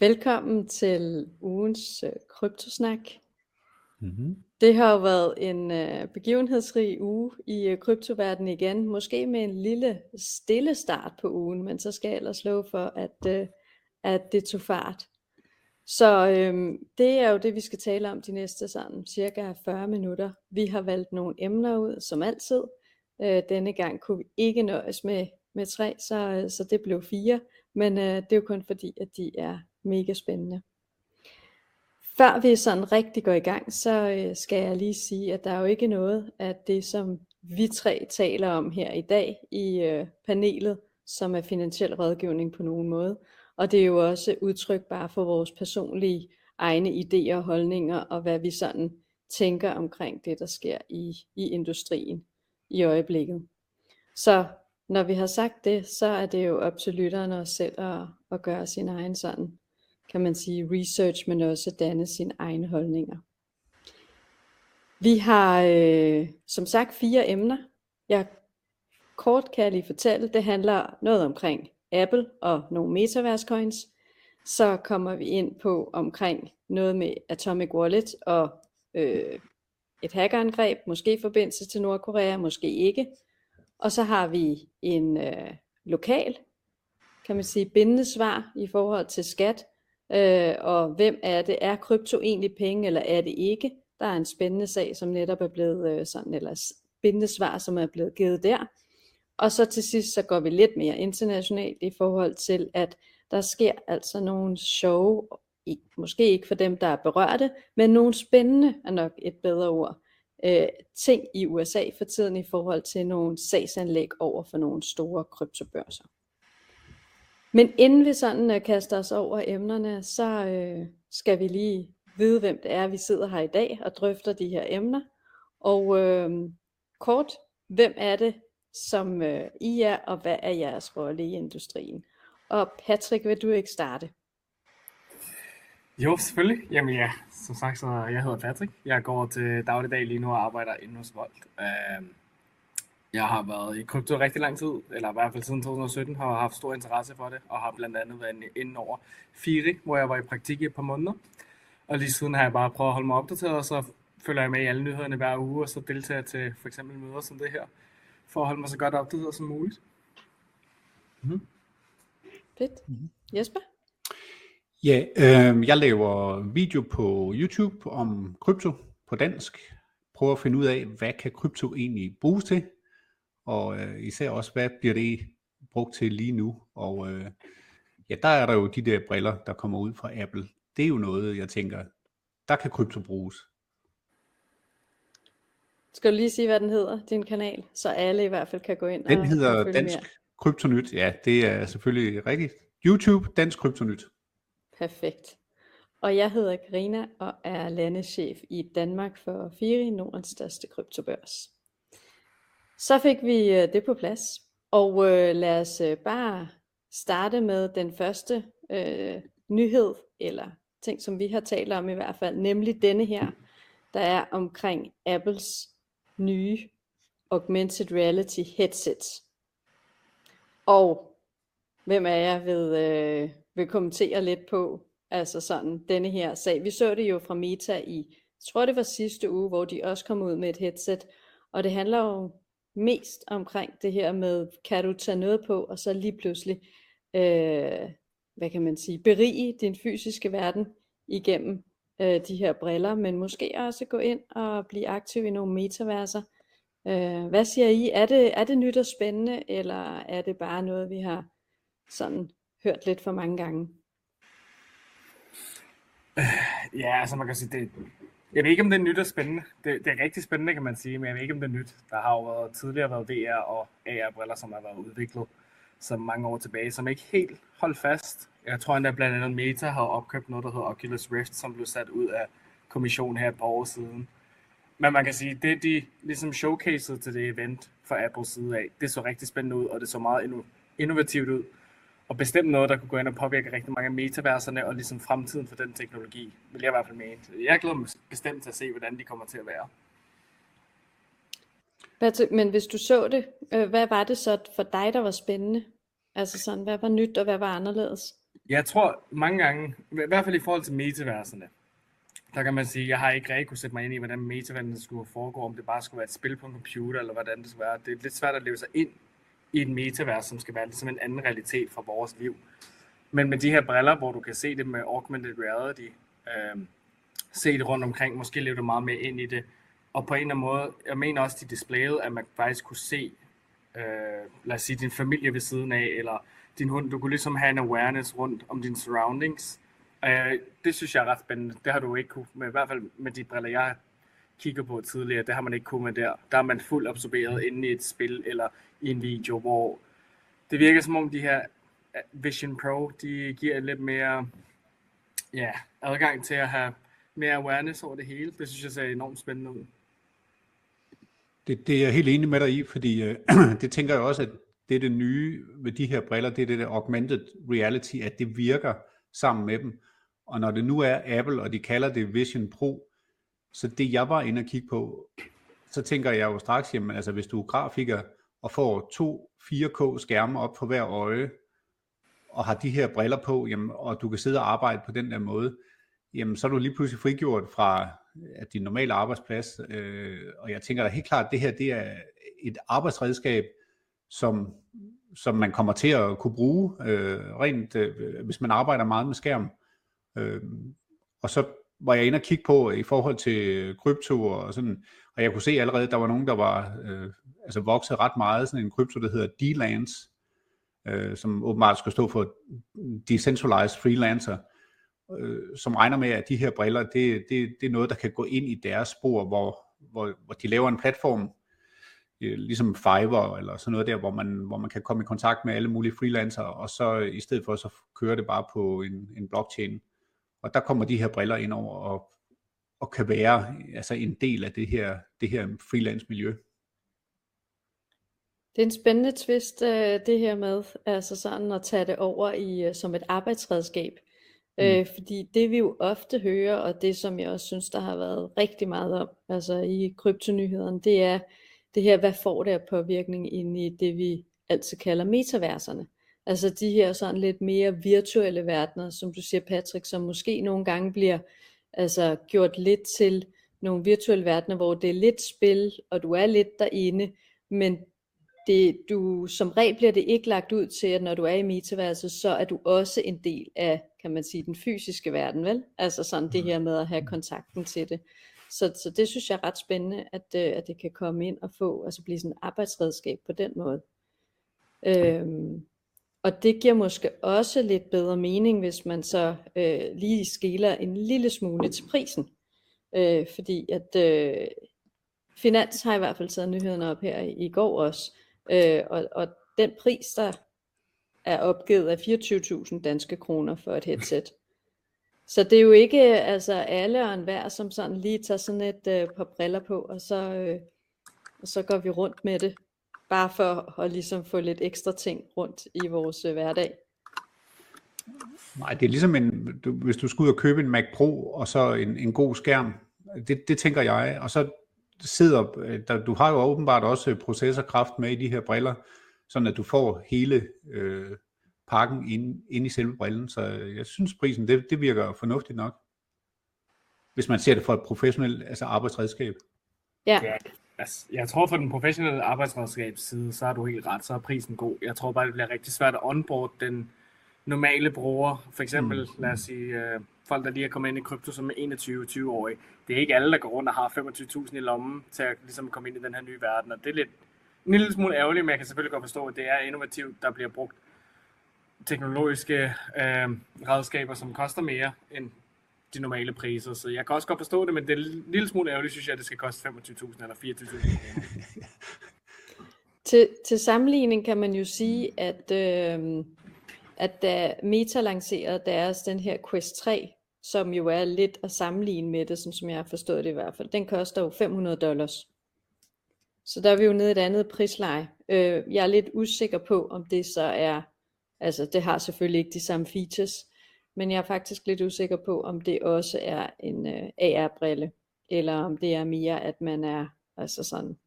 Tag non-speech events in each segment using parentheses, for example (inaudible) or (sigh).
Velkommen til ugens øh, kryptosnak. Mm-hmm. Det har jo været en øh, begivenhedsrig uge i øh, kryptoverdenen igen. Måske med en lille stille start på ugen, men så skal jeg ellers love for, at, øh, at det tog fart. Så øh, det er jo det, vi skal tale om de næste sådan cirka 40 minutter. Vi har valgt nogle emner ud, som altid. Øh, denne gang kunne vi ikke nøjes med, med tre, så, øh, så det blev fire. Men øh, det er jo kun fordi, at de er mega spændende. Før vi sådan rigtig går i gang, så øh, skal jeg lige sige, at der er jo ikke noget af det, som vi tre taler om her i dag i øh, panelet, som er finansiel rådgivning på nogen måde. Og det er jo også udtryk bare for vores personlige egne idéer og holdninger, og hvad vi sådan tænker omkring det, der sker i, i industrien i øjeblikket. Så når vi har sagt det, så er det jo op til lytterne os selv at, at gøre sin egen sådan kan man sige, research, men også danne sine egne holdninger. Vi har øh, som sagt fire emner. Jeg kort kan jeg lige fortælle, det handler noget omkring Apple og nogle metaverse coins. Så kommer vi ind på omkring noget med Atomic Wallet og øh, et hackerangreb, måske i forbindelse til Nordkorea, måske ikke. Og så har vi en øh, lokal, kan man sige, bindende svar i forhold til skat, Øh, og hvem er det? Er krypto egentlig penge, eller er det ikke? Der er en spændende sag, som netop er blevet øh, sådan, eller spændende svar, som er blevet givet der. Og så til sidst, så går vi lidt mere internationalt i forhold til, at der sker altså nogle sjove, måske ikke for dem, der er berørte, men nogle spændende, er nok et bedre ord, øh, ting i USA for tiden i forhold til nogle sagsanlæg over for nogle store kryptobørser. Men inden vi sådan uh, kaster os over emnerne, så uh, skal vi lige vide, hvem det er, vi sidder her i dag og drøfter de her emner. Og uh, kort, hvem er det, som uh, I er, og hvad er jeres rolle i industrien? Og Patrick, vil du ikke starte? Jo, selvfølgelig. Jamen ja, som sagt, så jeg hedder Patrick. Jeg går til dagligdag lige nu og arbejder inde hos Volt. Uh, øhm, jeg har været i krypto rigtig lang tid, eller i hvert fald siden 2017, har haft stor interesse for det, og har blandt andet været inde over Firi, hvor jeg var i praktik i et par måneder. Og lige siden har jeg bare prøvet at holde mig opdateret, og så følger jeg med i alle nyhederne hver uge, og så deltager jeg til for eksempel møder som det her, for at holde mig så godt opdateret som muligt. Mm-hmm. Fedt. Mm-hmm. Jesper? Ja, øh, jeg laver video på YouTube om krypto på dansk. Prøver at finde ud af, hvad kan krypto egentlig bruges til? Og øh, især også, hvad bliver det brugt til lige nu? Og øh, ja, der er der jo de der briller, der kommer ud fra Apple. Det er jo noget, jeg tænker, der kan krypto bruges. Skal du lige sige, hvad den hedder, din kanal, så alle i hvert fald kan gå ind Den og, hedder og Dansk mere. Kryptonyt. Ja, det er selvfølgelig rigtigt. YouTube, Dansk Kryptonyt. Perfekt. Og jeg hedder Karina og er landeschef i Danmark for Firi, Nordens største kryptobørs. Så fik vi øh, det på plads, og øh, lad os øh, bare starte med den første øh, nyhed, eller ting, som vi har talt om i hvert fald, nemlig denne her, der er omkring Apples nye augmented reality headset. Og hvem af jer vil, øh, vil kommentere lidt på altså sådan denne her sag. Vi så det jo fra Meta i, jeg tror det var sidste uge, hvor de også kom ud med et headset, og det handler jo mest omkring det her med, kan du tage noget på, og så lige pludselig, øh, hvad kan man sige, berige din fysiske verden igennem øh, de her briller, men måske også gå ind og blive aktiv i nogle metaverser. Øh, hvad siger I? Er det, er det nyt og spændende, eller er det bare noget, vi har sådan hørt lidt for mange gange? Øh, ja, altså man kan sige, det, jeg ved ikke, om det er nyt og spændende. Det, det er rigtig spændende, kan man sige, men jeg ved ikke, om det er nyt. Der har jo været, tidligere været VR og AR-briller, som har været udviklet så mange år tilbage, som ikke helt holdt fast. Jeg tror endda blandt andet Meta har opkøbt noget, der hedder Oculus Rift, som blev sat ud af kommissionen her et par år siden. Men man kan sige, det de ligesom showcasede til det event fra Apples side af, det så rigtig spændende ud, og det så meget innovativt ud og bestemt noget, der kunne gå ind og påvirke rigtig mange af metaverserne og ligesom fremtiden for den teknologi, vil jeg i hvert fald mene. Jeg glæder mig bestemt til at se, hvordan de kommer til at være. Men hvis du så det, øh, hvad var det så for dig, der var spændende? Altså sådan, hvad var nyt og hvad var anderledes? Jeg tror mange gange, i hvert fald i forhold til metaverserne, der kan man sige, jeg har ikke rigtig kunne sætte mig ind i, hvordan metaverset skulle foregå, om det bare skulle være et spil på en computer, eller hvordan det skulle være. Det er lidt svært at leve sig ind i et metavers, som skal være ligesom en anden realitet fra vores liv. Men med de her briller, hvor du kan se det med augmented reality, øh, se det rundt omkring, måske leve det meget mere ind i det, og på en eller anden måde, jeg mener også, de displayede, at man faktisk kunne se, øh, lad os sige, din familie ved siden af, eller din hund, du kunne ligesom have en awareness rundt om dine surroundings. Øh, det synes jeg er ret spændende. Det har du ikke kunne, med, i hvert fald med de briller, jeg kigger på tidligere, det har man ikke kunnet med der. Der er man fuldt absorberet inde i et spil eller i en video, hvor det virker som om de her Vision Pro, de giver lidt mere ja, adgang til at have mere awareness over det hele. Det synes jeg ser enormt spændende ud. Det, det er jeg helt enig med dig i, fordi øh, (clears throat) det tænker jeg også, at det er det nye ved de her briller, det er det der augmented reality, at det virker sammen med dem. Og når det nu er Apple, og de kalder det Vision Pro, så det jeg var inde og kigge på, så tænker jeg jo straks, jamen altså hvis du er grafiker og får to 4K skærme op på hver øje, og har de her briller på, jamen, og du kan sidde og arbejde på den der måde, jamen så er du lige pludselig frigjort fra at din normale arbejdsplads. Øh, og jeg tænker da helt klart, at det her det er et arbejdsredskab, som, som man kommer til at kunne bruge øh, rent, øh, hvis man arbejder meget med skærm. Øh, og så var jeg inde og kigge på øh, i forhold til krypto og sådan, og jeg kunne se allerede, at der var nogen, der var øh, altså vokset ret meget, sådan en krypto, der hedder D-Lands, øh, som åbenbart skal stå for Decentralized Freelancer, øh, som regner med, at de her briller, det, det, det er noget, der kan gå ind i deres spor, hvor, hvor, hvor de laver en platform, øh, ligesom Fiverr eller sådan noget der, hvor man, hvor man kan komme i kontakt med alle mulige freelancer, og så i stedet for, så kører det bare på en, en blockchain. Og der kommer de her briller ind over og, og kan være altså en del af det her, det her freelance miljø. Det er en spændende twist, øh, det her med altså sådan at tage det over i øh, som et arbejdsredskab. Mm. Øh, fordi det vi jo ofte hører, og det som jeg også synes, der har været rigtig meget om, altså i kryptonyhederne, det er det her, hvad får det af påvirkning ind i det, vi altid kalder metaverserne. Altså de her sådan lidt mere virtuelle verdener, som du siger Patrick, som måske nogle gange bliver altså gjort lidt til nogle virtuelle verdener, hvor det er lidt spil, og du er lidt derinde, men det, du, som regel bliver det ikke lagt ud til, at når du er i metaverset, så er du også en del af, kan man sige, den fysiske verden, vel? Altså sådan det mm. her med at have kontakten til det. Så, så det synes jeg er ret spændende, at, øh, at det kan komme ind og få, altså blive sådan et arbejdsredskab på den måde. Øhm, og det giver måske også lidt bedre mening, hvis man så øh, lige skiller en lille smule til prisen. Øh, fordi at øh, Finans har i hvert fald taget nyhederne op her i, i går også, Øh, og, og den pris, der er opgivet, er 24.000 danske kroner for et headset. Så det er jo ikke altså alle og enhver, som sådan lige tager sådan et øh, par briller på, og så, øh, og så går vi rundt med det. Bare for at ligesom få lidt ekstra ting rundt i vores øh, hverdag. Nej, det er ligesom en, du, hvis du skal ud og købe en Mac Pro, og så en, en god skærm. Det, det tænker jeg. Og så sidder, øh, der, du har jo åbenbart også processorkraft med i de her briller, sådan at du får hele øh, pakken ind, ind i selve brillen, så jeg synes prisen, det, det virker fornuftigt nok, hvis man ser det fra et professionelt altså arbejdsredskab. Ja. Altså, jeg tror for den professionelle arbejdsredskabs side, så er du helt ret, så er prisen god. Jeg tror bare, det bliver rigtig svært at onboard den normale bruger. For eksempel, mm. lad os sige, øh, folk, der lige er kommet ind i krypto som 21-20-årige. Det er ikke alle, der går rundt og har 25.000 i lommen til at ligesom komme ind i den her nye verden, og det er lidt en lille smule ærgerligt, men jeg kan selvfølgelig godt forstå, at det er innovativt, der bliver brugt teknologiske øh, redskaber, som koster mere end de normale priser. Så jeg kan også godt forstå det, men det er en lille smule ærgerligt, synes jeg, at det skal koste 25.000 eller 24.000 til, til sammenligning kan man jo sige, at øh, at da Meta lancerede deres, den her Quest 3, som jo er lidt at sammenligne med det, sådan som jeg har forstået det i hvert fald, den koster jo 500 dollars. Så der er vi jo nede i et andet prisleje. Øh, jeg er lidt usikker på, om det så er, altså det har selvfølgelig ikke de samme features, men jeg er faktisk lidt usikker på, om det også er en øh, AR-brille, eller om det er mere, at man er altså sådan,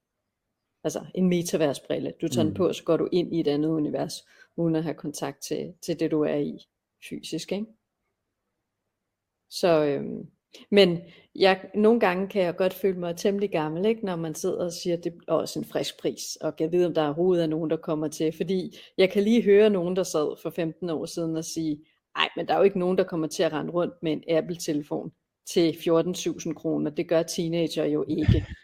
altså en metaversbrille. Du tager mm. den på, så går du ind i et andet univers uden at have kontakt til, til det, du er i. fysisk, ikke? Så, øhm, men jeg, nogle gange kan jeg godt føle mig temmelig gammel, ikke? når man sidder og siger, at det er også en frisk pris, og jeg ved, om der er hovedet af nogen, der kommer til. Fordi jeg kan lige høre nogen, der sad for 15 år siden og sige, nej, men der er jo ikke nogen, der kommer til at rende rundt med en Apple-telefon til 14.000 kroner. Det gør teenager jo ikke. (laughs)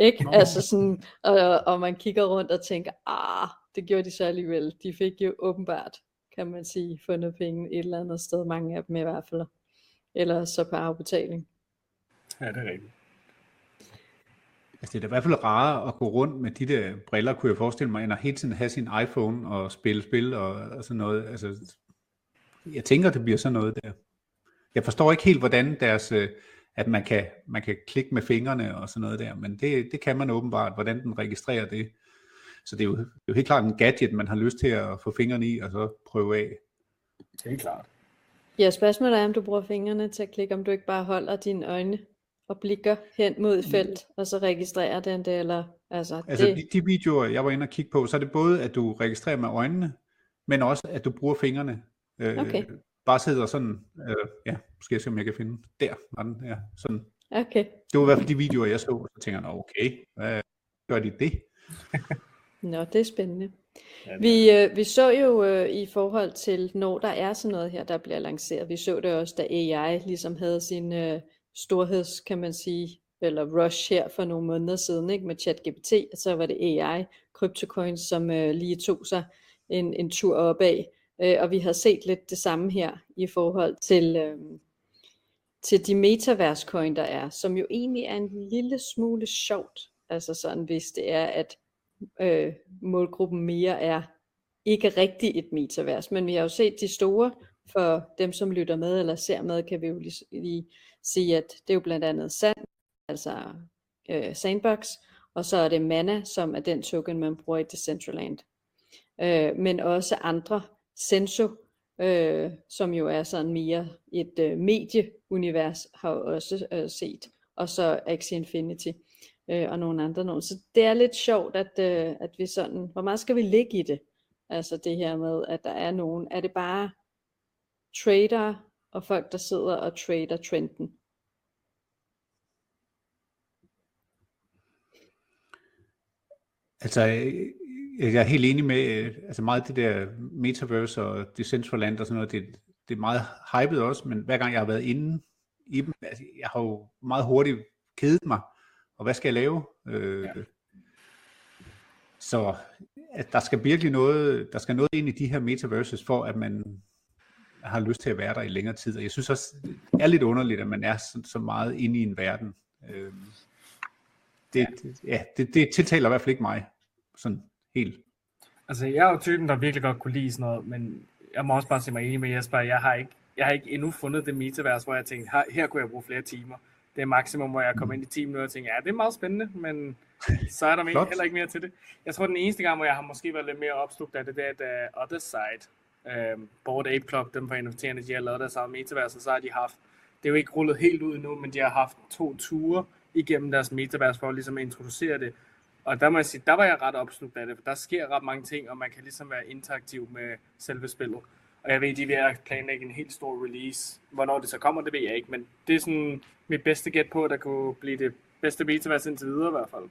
Ikke? Altså sådan, og, og man kigger rundt og tænker, ah, det gjorde de så alligevel. De fik jo åbenbart, kan man sige, fundet penge et eller andet sted, mange af dem i hvert fald. Eller så på afbetaling. Ja, det er rigtigt. Altså det er da i hvert fald rarere at gå rundt med de der briller, kunne jeg forestille mig, end at hele tiden have sin iPhone og spille spil og, og sådan noget. Altså, jeg tænker, det bliver sådan noget der. Jeg forstår ikke helt, hvordan deres, øh, at man kan, man kan klikke med fingrene og sådan noget der, men det, det kan man åbenbart, hvordan den registrerer det. Så det er, jo, det er jo helt klart en gadget, man har lyst til at få fingrene i og så prøve af. Helt klart. Ja, spørgsmålet er, om du bruger fingrene til at klikke, om du ikke bare holder dine øjne og blikker hen mod et felt, og så registrerer den det, eller altså, altså det... de, de videoer, jeg var inde og kigge på, så er det både, at du registrerer med øjnene, men også, at du bruger fingrene. Øh, okay. Bare sidder sådan, øh, ja, skal jeg se, om jeg kan finde, der var den, ja, sådan. Okay. Det var i hvert fald de videoer, jeg så, så tænker jeg, okay, hvad gør de det? Nå, det er spændende. Vi, øh, vi så jo øh, i forhold til, når der er sådan noget her, der bliver lanceret, vi så det også, da AI ligesom havde sin øh, storheds, kan man sige, eller rush her for nogle måneder siden, ikke, med ChatGPT, og så var det AI, CryptoCoins, som øh, lige tog sig en, en tur opad, øh, og vi har set lidt det samme her i forhold til, øh, til de metaverse coin, der er, som jo egentlig er en lille smule sjovt, altså sådan hvis det er, at øh, målgruppen mere er ikke rigtig et metavers, men vi har jo set de store, for dem som lytter med eller ser med, kan vi jo lige, lige sige, at det er jo blandt andet Sand, altså øh, Sandbox, og så er det Mana, som er den token, man bruger i Decentraland. Øh, men også andre, Senso, øh, som jo er sådan mere et øh, medieunivers, har også øh, set, og så Axie Infinity øh, og nogle andre nogen. Så det er lidt sjovt, at, øh, at vi sådan, hvor meget skal vi ligge i det? Altså det her med, at der er nogen, er det bare trader og folk, der sidder og trader trenden? Altså, øh, jeg er helt enig med, altså meget det der metaverse og Decentraland og sådan noget, det, det er meget hypet også, men hver gang jeg har været inde i dem, altså, jeg har jo meget hurtigt kedet mig og hvad skal jeg lave? Øh, ja. Så at der skal virkelig noget, der skal noget ind i de her metaverses, for at man har lyst til at være der i længere tid. Og jeg synes også, det er lidt underligt, at man er så, så meget inde i en verden. Øh, det, ja, det, det tiltaler i hvert fald ikke mig, sådan helt. Altså, jeg er jo typen, der virkelig godt kunne lide sådan noget, men jeg må også bare se mig enig med Jesper, jeg har ikke, jeg har ikke endnu fundet det metavers, hvor jeg tænkte, her, her kunne jeg bruge flere timer det er maksimum, hvor jeg kommer ind i 10 minutter og tænker, ja, det er meget spændende, men så er der mere, heller ikke mere til det. Jeg tror, den eneste gang, hvor jeg har måske været lidt mere opslugt af det, det er, at uh, Other Side, uh, Board Ape Club, dem fra NFT'erne, de har lavet deres eget metaverse, og så har de haft, det er jo ikke rullet helt ud endnu, men de har haft to ture igennem deres metaverse for ligesom at introducere det. Og der må jeg sige, der var jeg ret opslugt af det, for der sker ret mange ting, og man kan ligesom være interaktiv med selve spillet. Og jeg ved, de er ved at planlægge en helt stor release. Hvornår det så kommer, det ved jeg ikke, men det er sådan mit bedste gæt på, at der kunne blive det bedste metaverse indtil videre i hvert fald.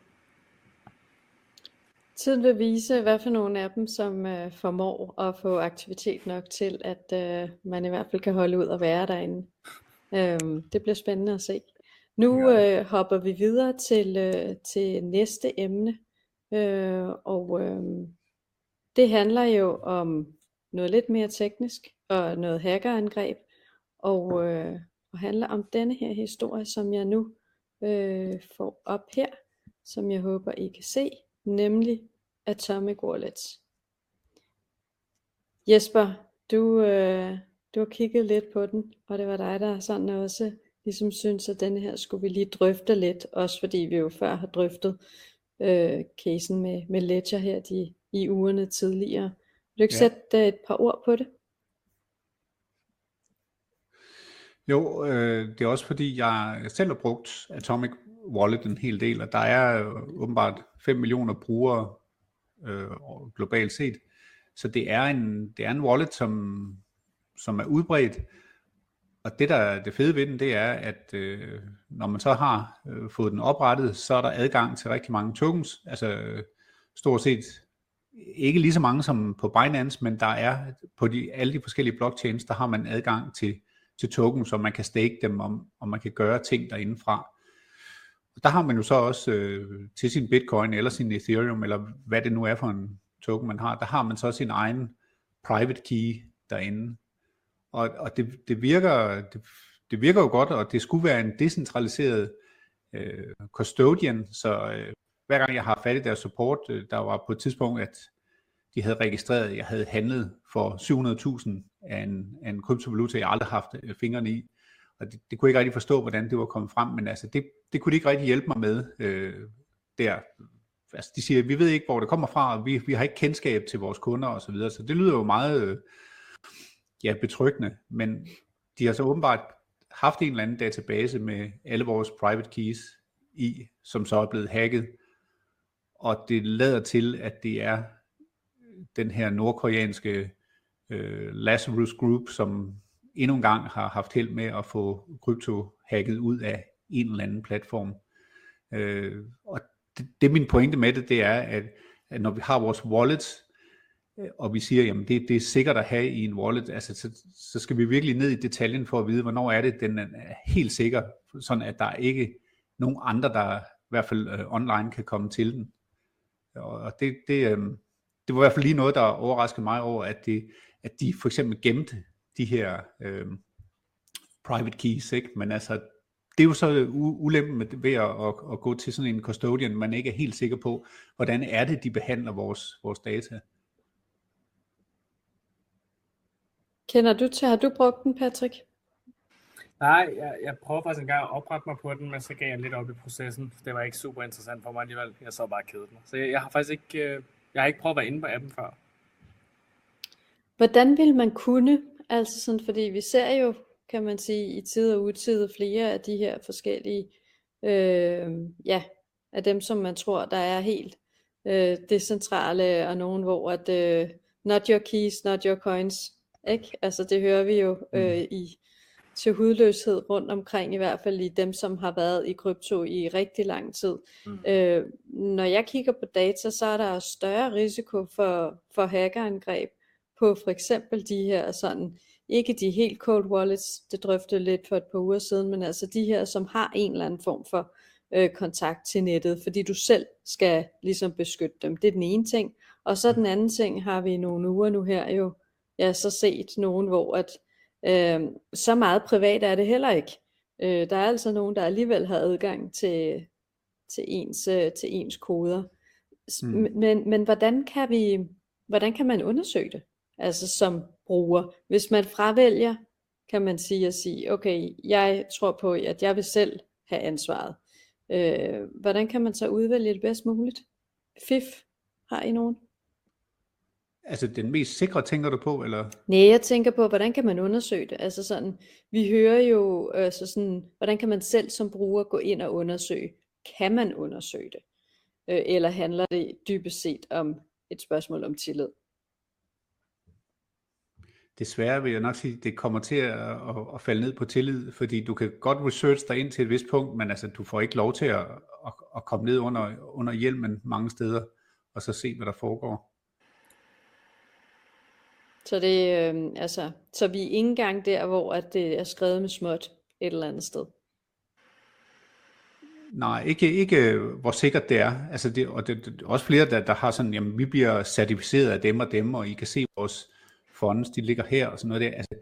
Tiden vil vise, hvad for nogle af dem, som øh, formår at få aktivitet nok til, at øh, man i hvert fald kan holde ud og være derinde. Øhm, det bliver spændende at se. Nu uh, hopper vi videre til, uh, til næste emne, uh, og uh, det handler jo om noget lidt mere teknisk og noget hackerangreb, og, øh, og handler om denne her historie, som jeg nu øh, får op her, som jeg håber I kan se, nemlig Atomic Wallets. Jesper, du, øh, du har kigget lidt på den, og det var dig, der sådan også ligesom synes, at denne her skulle vi lige drøfte lidt, også fordi vi jo før har drøftet øh, casen med, med Ledger her de, i ugerne tidligere. Vil du ikke ja. sætte et par ord på det? Jo, øh, det er også fordi, jeg selv har brugt Atomic Wallet en hel del, og der er åbenbart 5 millioner brugere øh, globalt set. Så det er en, det er en wallet, som, som er udbredt. Og det, der er det fede ved den, det er, at øh, når man så har øh, fået den oprettet, så er der adgang til rigtig mange tokens. Altså øh, stort set ikke lige så mange som på Binance, men der er på de, alle de forskellige blockchains, der har man adgang til, til tokens, så man kan stake dem, om, og man kan gøre ting derindefra. Og der har man jo så også øh, til sin Bitcoin eller sin Ethereum, eller hvad det nu er for en token, man har, der har man så sin egen private key derinde. Og, og det, det, virker, det, det virker jo godt, og det skulle være en decentraliseret øh, custodian, så øh, hver gang jeg har fat i deres support, øh, der var på et tidspunkt, at de havde registreret, at jeg havde handlet for 700.000 af en, af en kryptovaluta, jeg aldrig haft øh, fingrene i. Og det, det kunne jeg ikke rigtig forstå, hvordan det var kommet frem, men altså det, det kunne de ikke rigtig hjælpe mig med øh, der. Altså de siger, vi ved ikke, hvor det kommer fra, og vi, vi har ikke kendskab til vores kunder osv., så, videre. så det lyder jo meget øh, ja, betryggende, men de har så åbenbart haft en eller anden database med alle vores private keys i, som så er blevet hacket, og det lader til, at det er den her nordkoreanske øh, Lazarus Group, som endnu en gang har haft held med at få krypto hacket ud af en eller anden platform. Øh, og det, det min pointe med det, det er, at, at når vi har vores wallets, Øh, og vi siger, jamen det, det er sikkert at have i en wallet, altså så, så skal vi virkelig ned i detaljen for at vide, hvornår er det, den er helt sikker, sådan at der ikke er nogen andre, der i hvert fald øh, online kan komme til den. Og det, det, øh, det var i hvert fald lige noget, der overraskede mig over, at, det, at de for eksempel gemte de her øh, private keys, ikke? men altså, det er jo så øh, ulempen ved at, at, at gå til sådan en custodian, man ikke er helt sikker på, hvordan er det, de behandler vores, vores data. Kender du til, har du brugt den, Patrick? Nej, jeg, jeg prøvede faktisk engang at oprette mig på den, men så gav jeg lidt op i processen. Det var ikke super interessant for mig alligevel. Jeg så bare kedet mig. Så jeg, jeg har faktisk ikke, øh, jeg har ikke prøvet at være inde på appen før. Hvordan vil man kunne, altså sådan, fordi vi ser jo, kan man sige, i tid og utid flere af de her forskellige, øh, ja, af dem, som man tror, der er helt øh, decentrale, og nogen, hvor at, øh, not your keys, not your coins, ikke? Altså det hører vi jo øh, mm. i til hudløshed rundt omkring, i hvert fald i dem, som har været i krypto i rigtig lang tid. Mm. Øh, når jeg kigger på data, så er der større risiko for, for hackerangreb på for eksempel de her sådan, ikke de helt cold wallets, det drøftede lidt for et par uger siden, men altså de her, som har en eller anden form for øh, kontakt til nettet, fordi du selv skal ligesom beskytte dem. Det er den ene ting. Og så den anden ting har vi i nogle uger nu her jo, ja, så set nogen, hvor at Øh, så meget privat er det heller ikke. Øh, der er altså nogen, der alligevel har adgang til, til, ens, øh, til ens koder. Mm. Men, men hvordan, kan vi, hvordan kan man undersøge det? Altså som bruger. Hvis man fravælger, kan man sige at sige, okay, jeg tror på, at jeg vil selv have ansvaret. Øh, hvordan kan man så udvælge det bedst muligt? FIF, har I nogen? Altså den mest sikre, tænker du på, eller? Nej, jeg tænker på, hvordan kan man undersøge det? Altså sådan, vi hører jo, altså sådan, hvordan kan man selv som bruger gå ind og undersøge? Kan man undersøge det? Øh, eller handler det dybest set om et spørgsmål om tillid? Desværre vil jeg nok sige, at det kommer til at, at, at falde ned på tillid, fordi du kan godt research dig ind til et vist punkt, men altså, du får ikke lov til at, at, at komme ned under, under hjelmen mange steder, og så se, hvad der foregår. Så det, øh, altså, så vi er ikke engang der, hvor at det er skrevet med småt et eller andet sted. Nej, ikke, ikke øh, hvor sikkert det er. Altså det, og det, det, også flere, der, der har sådan, jamen vi bliver certificeret af dem og dem, og I kan se vores fonds, de ligger her og sådan noget der. Altså,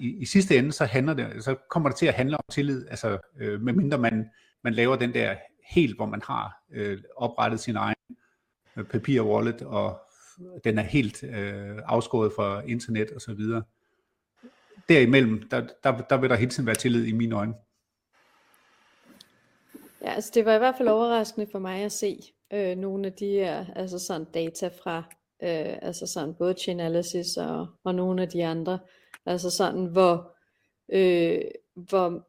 i, i sidste ende, så, handler det, så kommer det til at handle om tillid, altså øh, medmindre man, man laver den der helt, hvor man har øh, oprettet sin egen øh, papir-wallet og den er helt øh, afskåret fra internet og så videre. Derimellem, der, der, der vil der hele tiden være tillid i mine øjne. Ja, altså det var i hvert fald overraskende for mig at se øh, nogle af de her altså sådan data fra øh, altså sådan både Chainalysis og, og nogle af de andre, altså sådan hvor, øh, hvor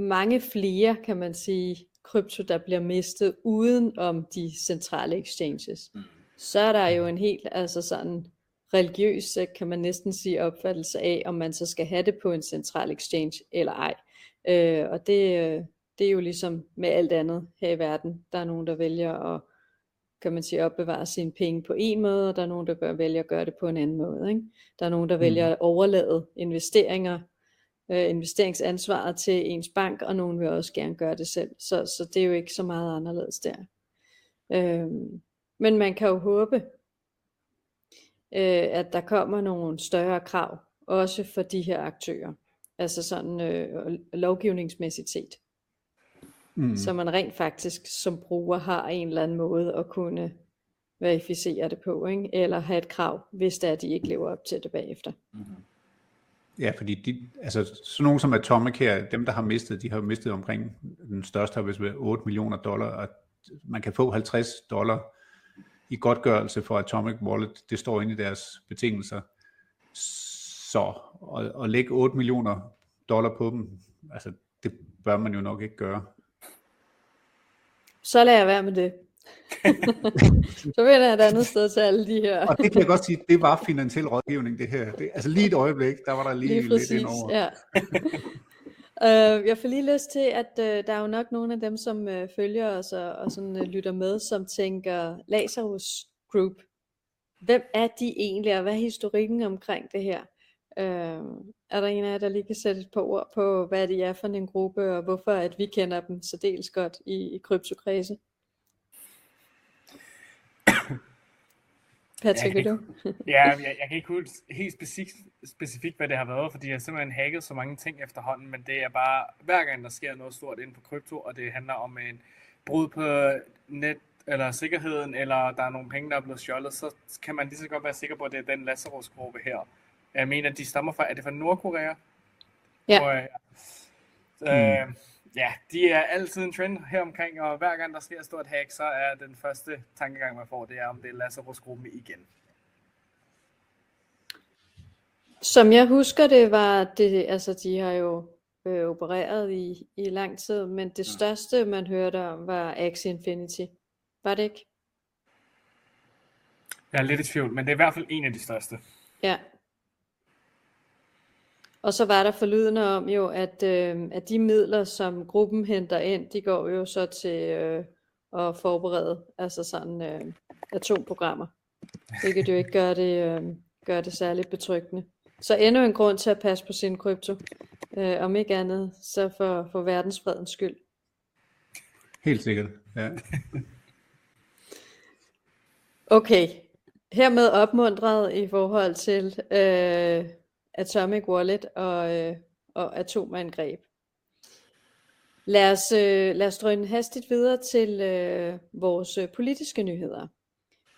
mange flere kan man sige krypto der bliver mistet uden om de centrale exchanges. Mm så er der jo en helt altså sådan religiøs, kan man næsten sige, opfattelse af, om man så skal have det på en central exchange eller ej. Øh, og det, det er jo ligesom med alt andet her i verden. Der er nogen, der vælger at kan man sige, opbevare sine penge på en måde, og der er nogen, der gør, vælger at gøre det på en anden måde. Ikke? Der er nogen, der mm. vælger at overlade investeringer, øh, investeringsansvaret til ens bank, og nogen vil også gerne gøre det selv. Så, så det er jo ikke så meget anderledes der. Øh, men man kan jo håbe, øh, at der kommer nogle større krav, også for de her aktører. Altså sådan øh, lovgivningsmæssigt set. Mm. Så man rent faktisk som bruger har en eller anden måde at kunne verificere det på, ikke? eller have et krav, hvis det er, at de ikke lever op til det bagefter. Mm-hmm. Ja, fordi de, altså, sådan nogen som Atomic her, dem der har mistet, de har mistet omkring, den største været 8 millioner dollar, og man kan få 50 dollar i godtgørelse for Atomic Wallet, det står inde i deres betingelser. Så at, at lægge 8 millioner dollar på dem, altså det bør man jo nok ikke gøre. Så lader jeg være med det. (laughs) så vil jeg et andet sted til alle de her. og det kan jeg godt sige, det var finansiel rådgivning det her. Det, altså lige et øjeblik, der var der lige, lige præcis, lidt indover. Ja. (laughs) uh, jeg får lige lyst til, at uh, der er jo nok nogle af dem, som uh, følger os og, og sådan, uh, lytter med, som tænker, Lazarus Group, hvem er de egentlig, og hvad er historikken omkring det her? Uh, er der en af jer, der lige kan sætte et par ord på, hvad det er for en gruppe, og hvorfor at vi kender dem så dels godt i, i kryptokredse? Patrick, vil du? (laughs) ja, jeg, jeg kan ikke huske helt specifikt, specifikt, hvad det har været, fordi jeg har simpelthen hacket så mange ting efterhånden, men det er bare, hver gang der sker noget stort inden for krypto, og det handler om en brud på net, eller sikkerheden, eller der er nogle penge, der er blevet stjålet, så kan man lige så godt være sikker på, at det er den Lazarus-gruppe her. Jeg mener, de stammer fra, er det fra Nordkorea? Ja. Og, øh, mm. Ja, de er altid en trend her omkring, og hver gang der sker et stort hack, så er den første tankegang, man får, det er, om det er Lazarus-gruppen igen. Som jeg husker det, var det, altså de har jo øh, opereret i, i lang tid, men det ja. største, man hørte om, var Axie Infinity. Var det ikke? Jeg er lidt i tvivl, men det er i hvert fald en af de største. Ja, og så var der forlydende om jo, at, øh, at de midler, som gruppen henter ind, de går jo så til øh, at forberede altså sådan øh, atomprogrammer. Hvilket jo ikke gør det, øh, gør det særligt betryggende. Så endnu en grund til at passe på sin krypto. Øh, om ikke andet, så for, for verdensfredens skyld. Helt sikkert, ja. okay, hermed opmuntret i forhold til øh, Atomic Wallet og, øh, og atomangreb. Lad os, øh, lad os drøne hastigt videre til øh, vores øh, politiske nyheder.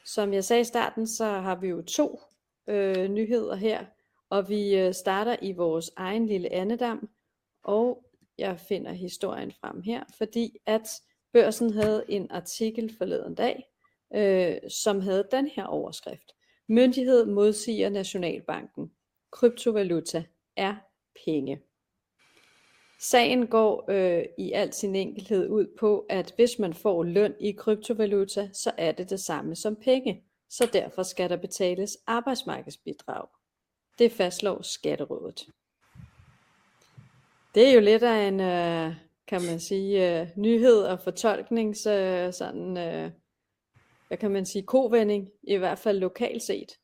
Som jeg sagde i starten, så har vi jo to øh, nyheder her, og vi øh, starter i vores egen lille andedam, og jeg finder historien frem her, fordi at børsen havde en artikel forleden dag, øh, som havde den her overskrift. Myndighed modsiger Nationalbanken kryptovaluta er penge. Sagen går øh, i al sin enkelhed ud på, at hvis man får løn i kryptovaluta, så er det det samme som penge, så derfor skal der betales arbejdsmarkedsbidrag. Det fastslår Skatterådet. Det er jo lidt af en, øh, kan man sige, øh, nyhed og fortolknings, øh, sådan, øh, hvad kan man sige, kovending, i hvert fald lokalt set.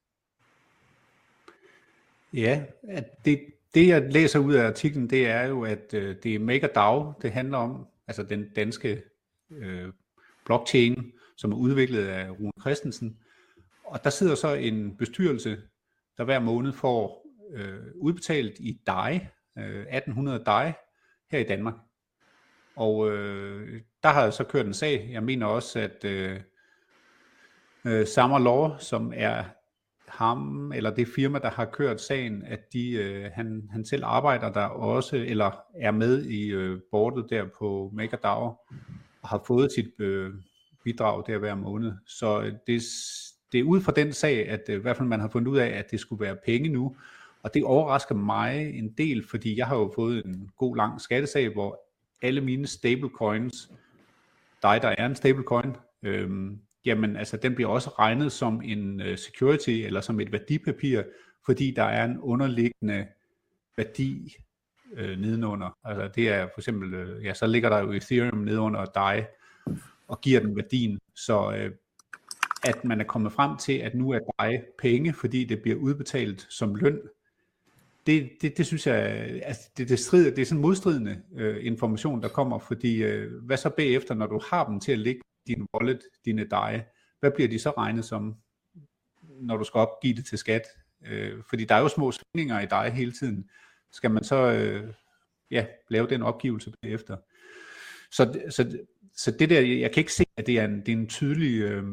Ja, at det, det jeg læser ud af artiklen, det er jo, at øh, det er MakerDAO, det handler om, altså den danske øh, blockchain, som er udviklet af Rune Christensen. Og der sidder så en bestyrelse, der hver måned får øh, udbetalt i DAI, øh, 1800 DAI, her i Danmark. Og øh, der har jeg så kørt en sag. Jeg mener også, at øh, øh, Summer Law, som er ham eller det firma, der har kørt sagen, at de, øh, han, han selv arbejder der også, eller er med i øh, bordet der på MakerDAO, og har fået sit øh, bidrag der hver måned. Så øh, det, det er ud fra den sag, at øh, i hvert fald man har fundet ud af, at det skulle være penge nu, og det overrasker mig en del, fordi jeg har jo fået en god lang skattesag, hvor alle mine stablecoins, dig der er en stablecoin, øh, jamen altså den bliver også regnet som en øh, security eller som et værdipapir, fordi der er en underliggende værdi øh, nedenunder. Altså det er for eksempel, øh, ja, så ligger der jo Ethereum nedenunder dig og giver den værdien. Så øh, at man er kommet frem til, at nu er dig penge, fordi det bliver udbetalt som løn, det, det, det synes jeg, altså det, det, strider, det er sådan modstridende øh, information, der kommer, fordi øh, hvad så bagefter, når du har dem til at ligge din wallet, dine DAI, hvad bliver de så regnet som, når du skal opgive det til skat? Øh, fordi der er jo små svingninger i dig hele tiden skal man så øh, ja, lave den opgivelse bagefter. Så, så, så det der, jeg kan ikke se, at det er en, det er en tydelig øh,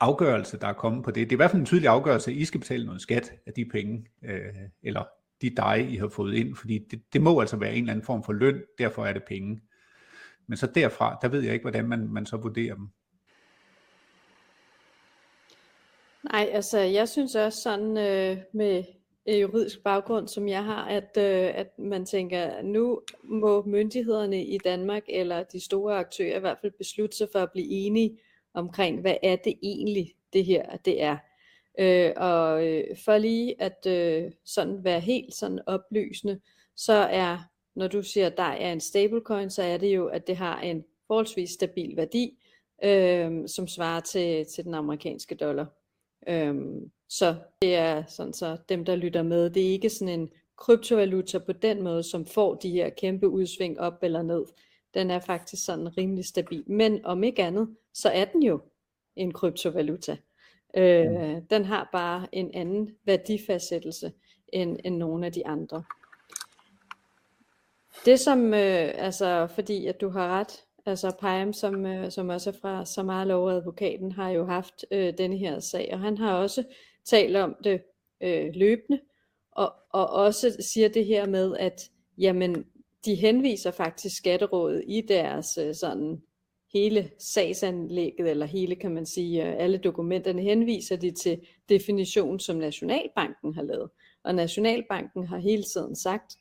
afgørelse, der er kommet på det. Det er i hvert fald en tydelig afgørelse, at I skal betale noget skat af de penge, øh, eller de dig, I har fået ind, fordi det, det må altså være en eller anden form for løn, derfor er det penge. Men så derfra, der ved jeg ikke, hvordan man, man så vurderer dem. Nej, altså jeg synes også sådan øh, med øh, juridisk baggrund, som jeg har, at, øh, at man tænker, nu må myndighederne i Danmark, eller de store aktører i hvert fald beslutte sig for at blive enige omkring, hvad er det egentlig, det her det er. Øh, og øh, for lige at øh, sådan være helt sådan oplysende, så er, når du siger, at der er en stablecoin, så er det jo, at det har en forholdsvis stabil værdi, øh, som svarer til, til den amerikanske dollar. Øhm, så det er sådan så dem, der lytter med, det er ikke sådan en kryptovaluta på den måde, som får de her kæmpe udsving op eller ned. Den er faktisk sådan rimelig stabil. Men om ikke andet, så er den jo en kryptovaluta. Øh, mm. Den har bare en anden værdifastsættelse end, end nogle af de andre. Det som, øh, altså fordi at du har ret, Altså Pajam, som, øh, som også er fra Samarlov advokaten, har jo haft øh, denne her sag, og han har også talt om det øh, løbende, og, og også siger det her med, at jamen, de henviser faktisk skatterådet i deres øh, sådan hele sagsanlægget, eller hele kan man sige, øh, alle dokumenterne henviser de til definition, som Nationalbanken har lavet. Og Nationalbanken har hele tiden sagt,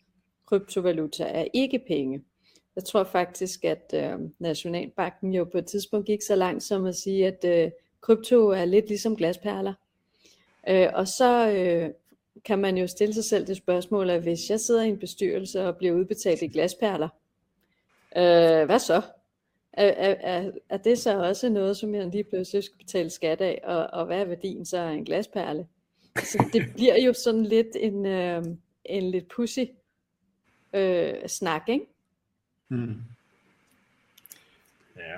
kryptovaluta er ikke penge. Jeg tror faktisk, at øh, Nationalbanken jo på et tidspunkt gik så langt som at sige, at øh, krypto er lidt ligesom glasperler. Øh, og så øh, kan man jo stille sig selv det spørgsmål, at hvis jeg sidder i en bestyrelse og bliver udbetalt i glasperler, øh, hvad så? Er, er, er, det så også noget, som jeg lige pludselig skal betale skat af, og, og hvad er værdien så af en glasperle? Så det bliver jo sådan lidt en, øh, en lidt pussy øh, snak, ikke? Mm. Ja.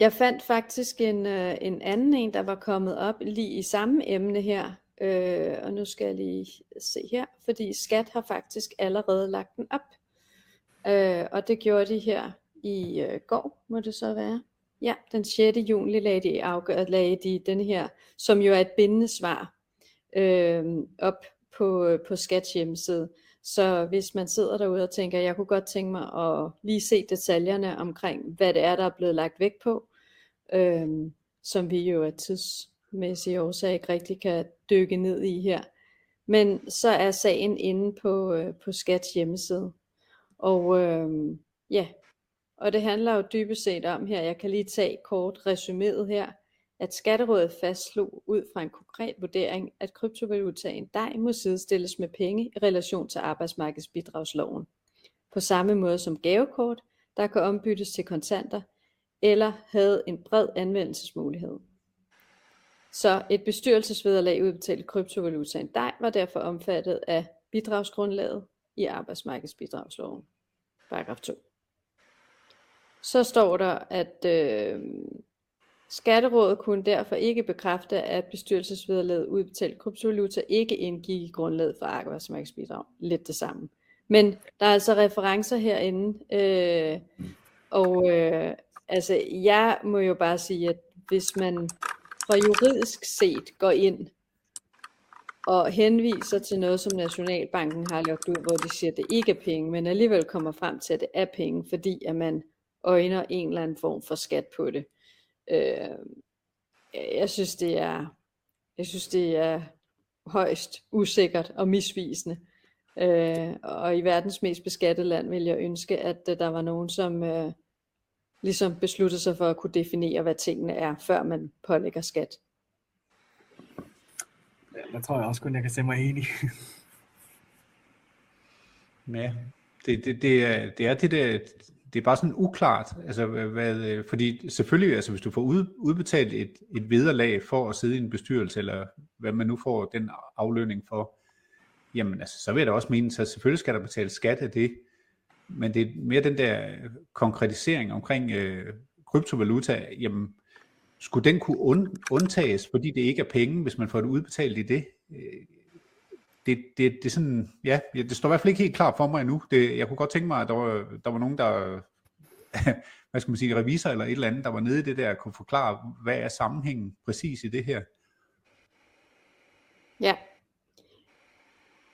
Jeg fandt faktisk en, øh, en anden en, der var kommet op lige i samme emne her. Øh, og nu skal jeg lige se her, fordi skat har faktisk allerede lagt den op. Øh, og det gjorde de her i øh, går, må det så være. Ja, den 6. juni lagde de, afgør, lagde de den her, som jo er et bindende svar, øh, op på, øh, på Skats hjemmeside. Så hvis man sidder derude og tænker, jeg kunne godt tænke mig at lige se detaljerne omkring, hvad det er, der er blevet lagt vægt på, øhm, som vi jo af tidsmæssige årsager ikke rigtig kan dykke ned i her. Men så er sagen inde på, øh, på Skats hjemmeside. Og øhm, ja, og det handler jo dybest set om her, jeg kan lige tage kort resuméet her, at Skatterådet fastslog ud fra en konkret vurdering, at kryptovalutaen DAI må sidestilles med penge i relation til arbejdsmarkedsbidragsloven. På samme måde som gavekort, der kan ombyttes til kontanter, eller havde en bred anvendelsesmulighed. Så et bestyrelsesvederlag udbetalt i kryptovalutaen DAI var derfor omfattet af bidragsgrundlaget i arbejdsmarkedsbidragsloven. Paragraf 2. Så står der, at øh, Skatterådet kunne derfor ikke bekræfte, at bestyrelsesvederlaget udbetalt kryptovaluta ikke indgik i grundlaget for arbejdsmarkedsbidrag. Lidt det samme. Men der er altså referencer herinde, øh, og øh, altså, jeg må jo bare sige, at hvis man fra juridisk set går ind og henviser til noget, som Nationalbanken har lagt ud, hvor de siger, at det ikke er penge, men alligevel kommer frem til, at det er penge, fordi at man øjner en eller anden form for skat på det, Øh, jeg synes det er jeg synes det er højst usikkert og misvisende. Øh, og i verdens mest beskattede land vil jeg ønske, at uh, der var nogen, som, uh, ligesom besluttet sig for at kunne definere, hvad tingene er, før man pålægger skat. Ja, der tror jeg også kun, jeg kan se mig enig. ja, det, det, det, er, det er det der, det er bare sådan uklart, altså hvad, øh, fordi selvfølgelig, altså hvis du får ud, udbetalt et, et vederlag for at sidde i en bestyrelse, eller hvad man nu får den aflønning for, jamen altså, så vil jeg da også mene, så selvfølgelig skal der betales skat af det, men det er mere den der konkretisering omkring øh, kryptovaluta, jamen, skulle den kunne und, undtages, fordi det ikke er penge, hvis man får det udbetalt i det? Øh, det, det, det, er sådan, ja, det står i hvert fald ikke helt klart for mig endnu. Det, jeg kunne godt tænke mig, at der var, der var nogen, der, (laughs) hvad skal man sige, revisor eller et eller andet, der var nede i det der, kunne forklare, hvad er sammenhængen præcis i det her? Ja.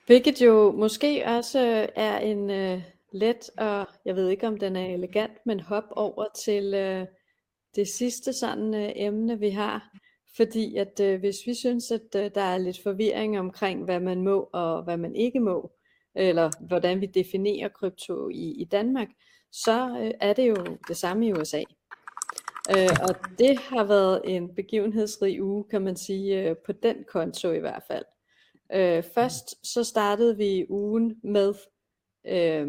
Hvilket jo måske også er en uh, let, og jeg ved ikke om den er elegant, men hop over til uh, det sidste sådan uh, emne, vi har, fordi at øh, hvis vi synes, at øh, der er lidt forvirring omkring, hvad man må og hvad man ikke må, eller hvordan vi definerer krypto i, i Danmark, så øh, er det jo det samme i USA. Øh, og det har været en begivenhedsrig uge, kan man sige, øh, på den konto i hvert fald. Øh, først så startede vi ugen med, øh,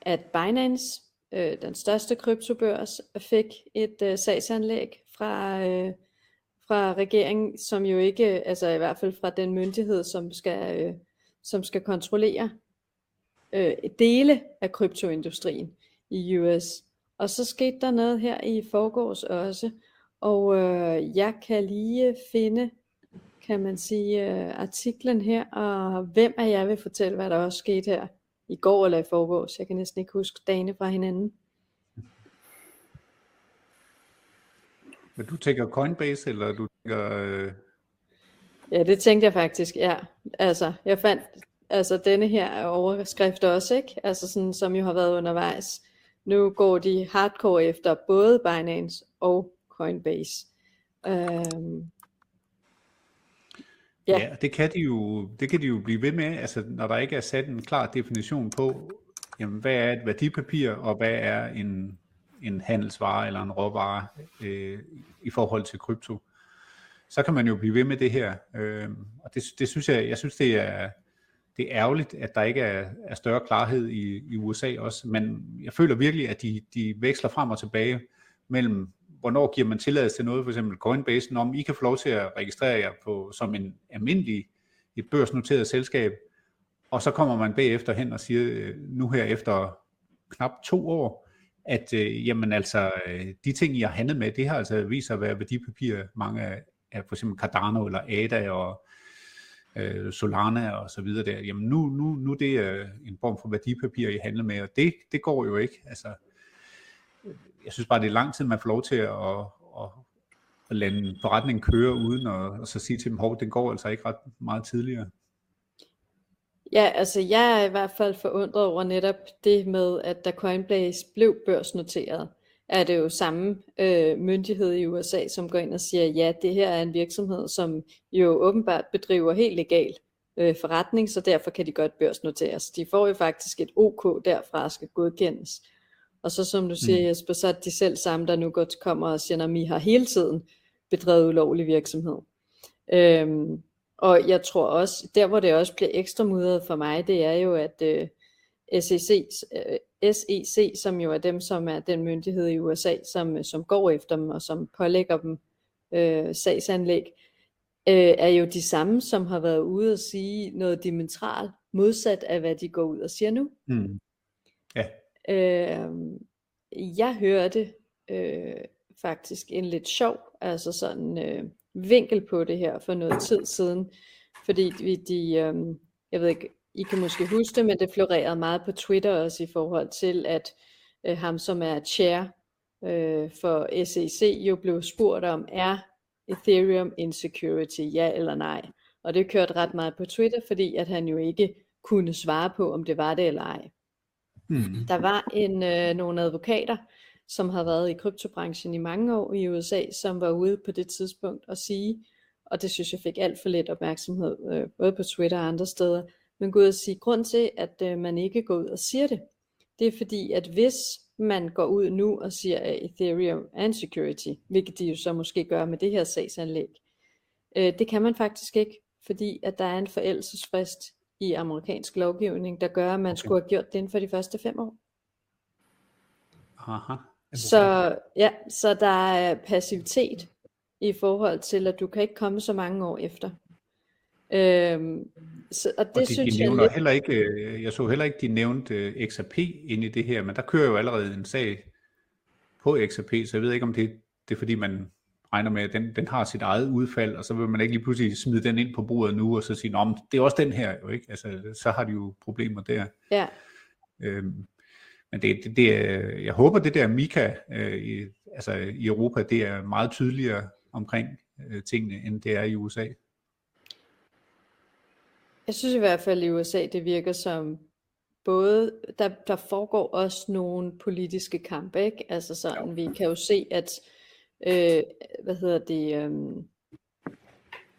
at Binance, øh, den største kryptobørs, fik et øh, sagsanlæg fra øh, fra regeringen, som jo ikke, altså i hvert fald fra den myndighed, som skal, øh, som skal kontrollere øh, dele af kryptoindustrien i US. Og så skete der noget her i forgårs også, og øh, jeg kan lige finde, kan man sige, øh, artiklen her, og hvem af jer vil fortælle, hvad der også skete her i går eller i forgårs. Jeg kan næsten ikke huske dagene fra hinanden. Men du tænker Coinbase, eller du tænker... Øh... Ja, det tænkte jeg faktisk, ja. Altså, jeg fandt altså denne her overskrift også, ikke? Altså sådan, som jo har været undervejs. Nu går de hardcore efter både Binance og Coinbase. Øhm, ja. ja, det kan de jo, det kan de jo blive ved med, altså når der ikke er sat en klar definition på, jamen, hvad er et værdipapir, og hvad er en en handelsvare eller en råvare øh, i forhold til krypto, så kan man jo blive ved med det her. Øh, og det, det synes jeg, jeg synes det er, det er ærgerligt, at der ikke er, er større klarhed i, i USA også, men jeg føler virkelig, at de, de veksler frem og tilbage mellem, hvornår giver man tilladelse til noget, for eksempel Coinbase, om I kan få lov til at registrere jer på, som en almindelig, et børsnoteret selskab, og så kommer man bagefter hen og siger, øh, nu her efter knap to år, at øh, jamen altså, øh, de ting, jeg har handlet med, det har altså vist sig at være værdipapirer, mange af, af for eksempel Cardano eller ADA og øh, Solana og så videre der. Jamen nu, nu, nu det er en form for værdipapir, I handler med, og det, det går jo ikke. Altså, jeg synes bare, det er lang tid, man får lov til at, at, at, at lade en forretning køre uden at, at så sige til dem, hov, den går altså ikke ret meget tidligere. Ja, altså jeg er i hvert fald forundret over netop det med, at da Coinbase blev børsnoteret, er det jo samme øh, myndighed i USA, som går ind og siger, ja, det her er en virksomhed, som jo åbenbart bedriver helt legal øh, forretning, så derfor kan de godt børsnoteres. De får jo faktisk et OK derfra, skal godkendes. Og så som du siger, mm. Jesper, så er de selv samme, der nu godt kommer og siger, at vi har hele tiden bedrevet ulovlig virksomhed. Øhm, og jeg tror også, der hvor det også bliver ekstra mudret for mig, det er jo, at øh, SEC, øh, SEC, som jo er dem, som er den myndighed i USA, som, som går efter dem og som pålægger dem øh, sagsanlæg, øh, er jo de samme, som har været ude og sige noget dimensionalt modsat af, hvad de går ud og siger nu. Mm. Ja. Øh, jeg hørte øh, faktisk en lidt sjov, altså sådan øh, vinkel på det her for noget tid siden, fordi vi, de, øh, jeg ved ikke, I kan måske huske det, men det florerede meget på Twitter også i forhold til, at øh, ham som er chair øh, for SEC jo blev spurgt om, er Ethereum insecurity, ja eller nej? Og det kørte ret meget på Twitter, fordi at han jo ikke kunne svare på, om det var det eller ej. Mm. Der var en øh, nogle advokater, som har været i kryptobranchen i mange år i USA, som var ude på det tidspunkt og sige, og det synes jeg fik alt for lidt opmærksomhed, øh, både på Twitter og andre steder, men gå ud og sige, grund til, at øh, man ikke går ud og siger det, det er fordi, at hvis man går ud nu og siger, at Ethereum er en security, hvilket de jo så måske gør med det her sagsanlæg. Øh, det kan man faktisk ikke, fordi at der er en forældelsesfrist i amerikansk lovgivning, der gør, at man okay. skulle have gjort det inden for de første fem år. Aha. Så, ja, så der er passivitet i forhold til, at du kan ikke komme så mange år efter. Øhm, så, og det og de, synes de nævner jeg lidt... heller ikke, øh, jeg så heller ikke, de nævnte øh, XRP ind i det her, men der kører jo allerede en sag på XRP, så jeg ved ikke, om det, det er fordi, man regner med, at den, den har sit eget udfald, og så vil man ikke lige pludselig smide den ind på bordet nu, og så sige, at det er også den her, jo ikke? Altså, så har de jo problemer der. Ja. Øhm, men det, det, det jeg håber, det der Mika øh, i, altså i Europa, det er meget tydeligere omkring øh, tingene, end det er i USA. Jeg synes i hvert fald i USA, det virker som både, der, der foregår også nogle politiske kampe, ikke? Altså sådan, ja. vi kan jo se, at, øh, hvad hedder det, øh,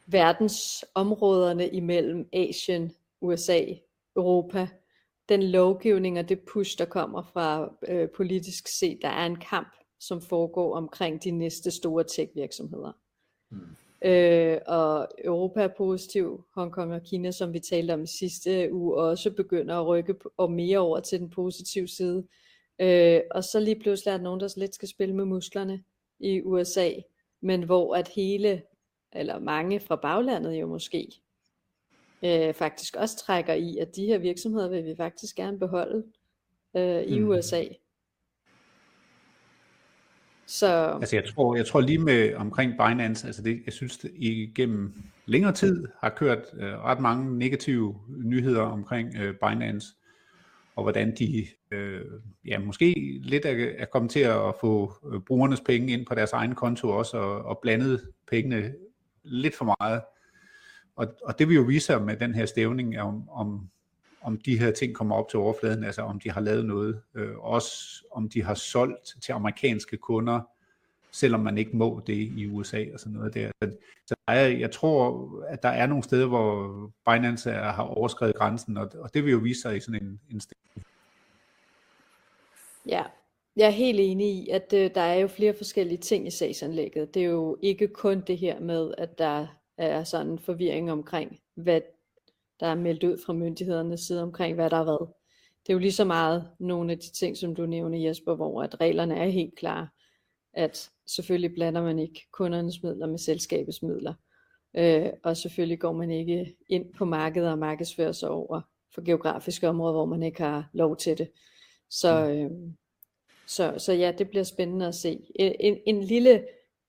verdensområderne imellem Asien, USA, Europa, den lovgivning og det push, der kommer fra øh, politisk set, der er en kamp, som foregår omkring de næste store tech-virksomheder. Mm. Øh, og Europa er positiv, Hongkong og Kina, som vi talte om sidste uge, også begynder at rykke og mere over til den positive side. Øh, og så lige pludselig er der nogen, der lidt skal spille med musklerne i USA, men hvor at hele, eller mange fra baglandet jo måske, øh, faktisk også trækker i, at de her virksomheder vil vi faktisk gerne beholde øh, i mm. USA. Så... Altså jeg tror, jeg tror lige med omkring Binance, altså det, jeg synes det igennem længere tid har kørt øh, ret mange negative nyheder omkring øh, Binance, og hvordan de øh, ja, måske lidt er, er kommet til at få øh, brugernes penge ind på deres egen konto også, og, og blandet pengene lidt for meget. Og, og det vil jo vise sig med den her stævning, om, om, om de her ting kommer op til overfladen, altså om de har lavet noget, øh, også om de har solgt til amerikanske kunder, selvom man ikke må det i USA og sådan noget der. Så der er, jeg tror, at der er nogle steder, hvor Binance er, har overskrevet grænsen, og, og det vil jo vise sig i sådan en, en stævning. Ja, jeg er helt enig i, at øh, der er jo flere forskellige ting i sagsanlægget. Det er jo ikke kun det her med, at der er sådan en forvirring omkring, hvad der er meldt ud fra myndighedernes side omkring, hvad der har været. Det er jo lige så meget nogle af de ting, som du nævner Jesper, hvor at reglerne er helt klare, at selvfølgelig blander man ikke kundernes midler med selskabets midler. Øh, og selvfølgelig går man ikke ind på markedet og markedsfører sig over for geografiske områder, hvor man ikke har lov til det. Så, øh, så, så ja, det bliver spændende at se. En, en, en lille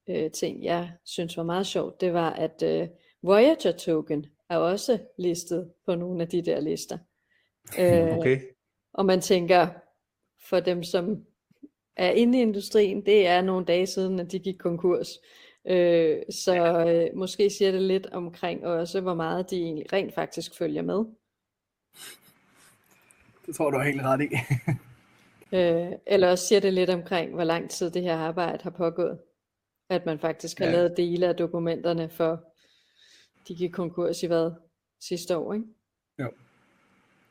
øh, ting, jeg synes var meget sjovt, det var, at øh, Voyager token er også listet på nogle af de der lister. (laughs) Øh, okay. Og man tænker, for dem som er inde i industrien, det er nogle dage siden, at de gik konkurs. Øh, så øh, måske siger det lidt omkring også, hvor meget de egentlig rent faktisk følger med. Det tror du er helt ret i. øh, eller også siger det lidt omkring, hvor lang tid det her arbejde har pågået. At man faktisk har ja. lavet dele af dokumenterne for, de gik konkurs i hvad? Sidste år, ikke? Jo.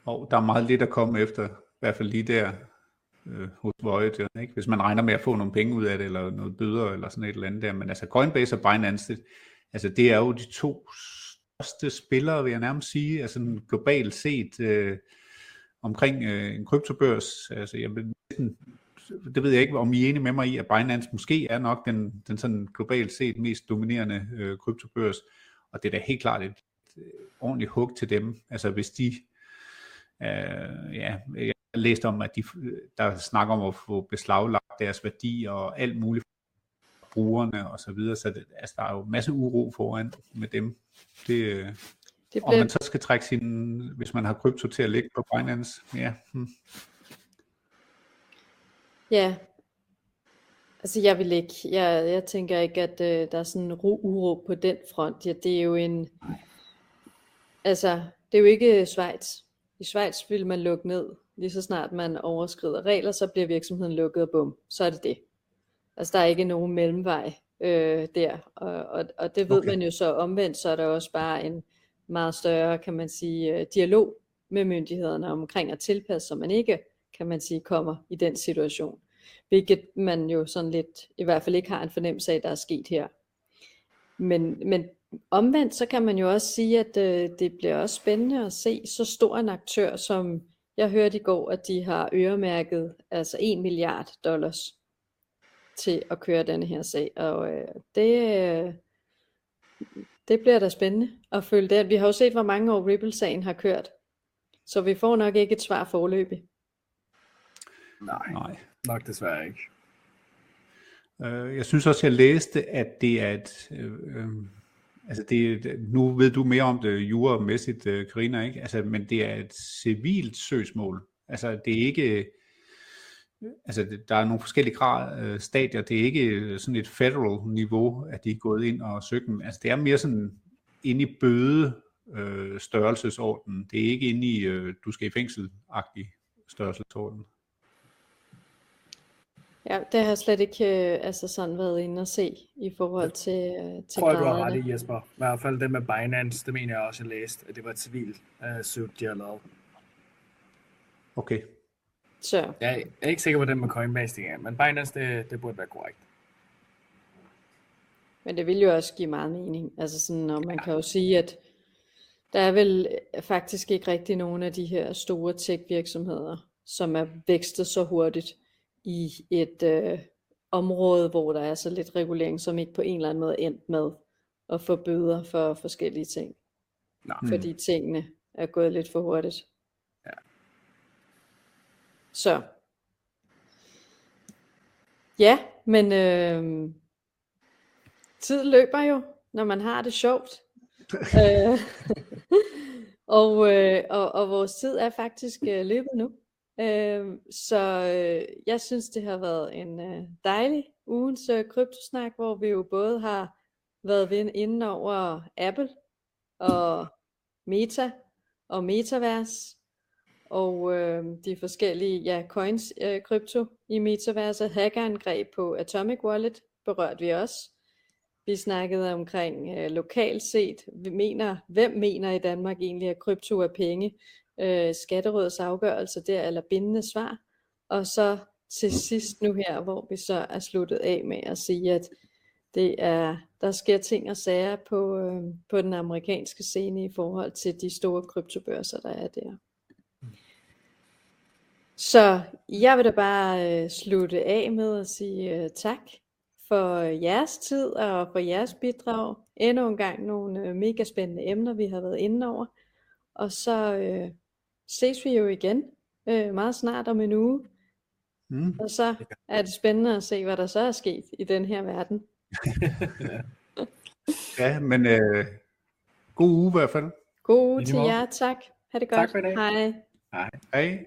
Og der er meget lidt at komme efter, i hvert fald lige der øh, hos Voyager, ikke? hvis man regner med at få nogle penge ud af det, eller noget bøder, eller sådan et eller andet der. Men altså Coinbase og Binance, det, altså det er jo de to største spillere, vil jeg nærmest sige, altså globalt set øh, omkring øh, en kryptobørs. Altså jeg vil det ved jeg ikke, om I er enige med mig i, at Binance måske er nok den, den sådan globalt set mest dominerende øh, kryptobørs, og det er da helt klart et, et ordentligt hug til dem. Altså hvis de, øh, ja, jeg har læst om, at de, der snakker om at få beslaglagt deres værdi og alt muligt brugerne og så videre, så det, altså, der er jo masse uro foran med dem. Det, øh, det blev... Om man så skal trække sin, hvis man har krypto til at ligge på Binance, ja. Hmm. Ja. Altså jeg vil ikke, jeg, jeg tænker ikke, at øh, der er sådan en ro uro på den front. Ja, det er jo en, altså det er jo ikke Schweiz. I Schweiz vil man lukke ned, lige så snart man overskrider regler, så bliver virksomheden lukket og bum, så er det det. Altså der er ikke nogen mellemvej øh, der, og, og, og det ved okay. man jo så omvendt, så er der også bare en meget større, kan man sige, øh, dialog med myndighederne omkring at tilpasse, så man ikke kan man sige, kommer i den situation. hvilket man jo sådan lidt, i hvert fald ikke har en fornemmelse af, der er sket her. Men, men omvendt, så kan man jo også sige, at øh, det bliver også spændende at se så stor en aktør, som jeg hørte i går, at de har øremærket altså 1 milliard dollars til at køre denne her sag. Og øh, det, øh, det bliver da spændende at følge det. Vi har jo set, hvor mange år Ripple-sagen har kørt. Så vi får nok ikke et svar forløbig. Nej, Nej, nok desværre ikke. Øh, jeg synes også, jeg læste, at det er et... Øh, øh, altså det, nu ved du mere om det juremæssigt, Karina, ikke? Altså, men det er et civilt søgsmål. Altså det er ikke... Altså der er nogle forskellige grad, stadier. Det er ikke sådan et federal niveau, at de er gået ind og søgt dem. Altså det er mere sådan inde i bøde øh, størrelsesorden. Det er ikke inde i, øh, du skal i fængsel-agtig størrelsesorden. Ja, det har jeg slet ikke øh, altså sådan været inde og se i forhold til, øh, til tror jeg, du har ret i, Jesper. I hvert fald det med Binance, det mener jeg også, jeg læste, at det var et civil uh, suit, de har lavet. Okay. Så. Jeg er ikke sikker på det med Coinbase igen, men Binance, det, det burde være korrekt. Men det vil jo også give meget mening. Altså sådan, og man ja. kan jo sige, at der er vel faktisk ikke rigtig nogen af de her store tech-virksomheder, som er vækstet så hurtigt i et øh, område, hvor der er så lidt regulering, som ikke på en eller anden måde endt med at få bøder for forskellige ting. Nej. Fordi hmm. tingene er gået lidt for hurtigt. Ja. Så. Ja, men øh, tid løber jo, når man har det sjovt. (laughs) øh, (laughs) og, øh, og, og vores tid er faktisk øh, løbet nu. Øh, så øh, jeg synes, det har været en øh, dejlig ugens øh, kryptosnak, hvor vi jo både har været inde over Apple og Meta og Metaverse og øh, de forskellige ja, coins, øh, krypto i Metaverse, hackerangreb på Atomic Wallet berørte vi også. Vi snakkede omkring øh, lokalt set, vi mener, hvem mener i Danmark egentlig, at krypto er penge? Øh, skatterådets afgørelse der, eller bindende svar. Og så til sidst nu her, hvor vi så er sluttet af med at sige, at det er, der sker ting og sager på, øh, på den amerikanske scene i forhold til de store kryptobørser, der er der. Så jeg vil da bare øh, slutte af med at sige øh, tak for jeres tid og for jeres bidrag. Endnu en gang nogle øh, mega spændende emner, vi har været inde over. Og så øh, ses vi jo igen øh, meget snart om en uge. Mm. Og så er det spændende at se, hvad der så er sket i den her verden. (laughs) ja, men øh, god uge i hvert fald. God uge til jer, tak. Ha' det godt. Tak for i dag. Hej. Hej. Hej.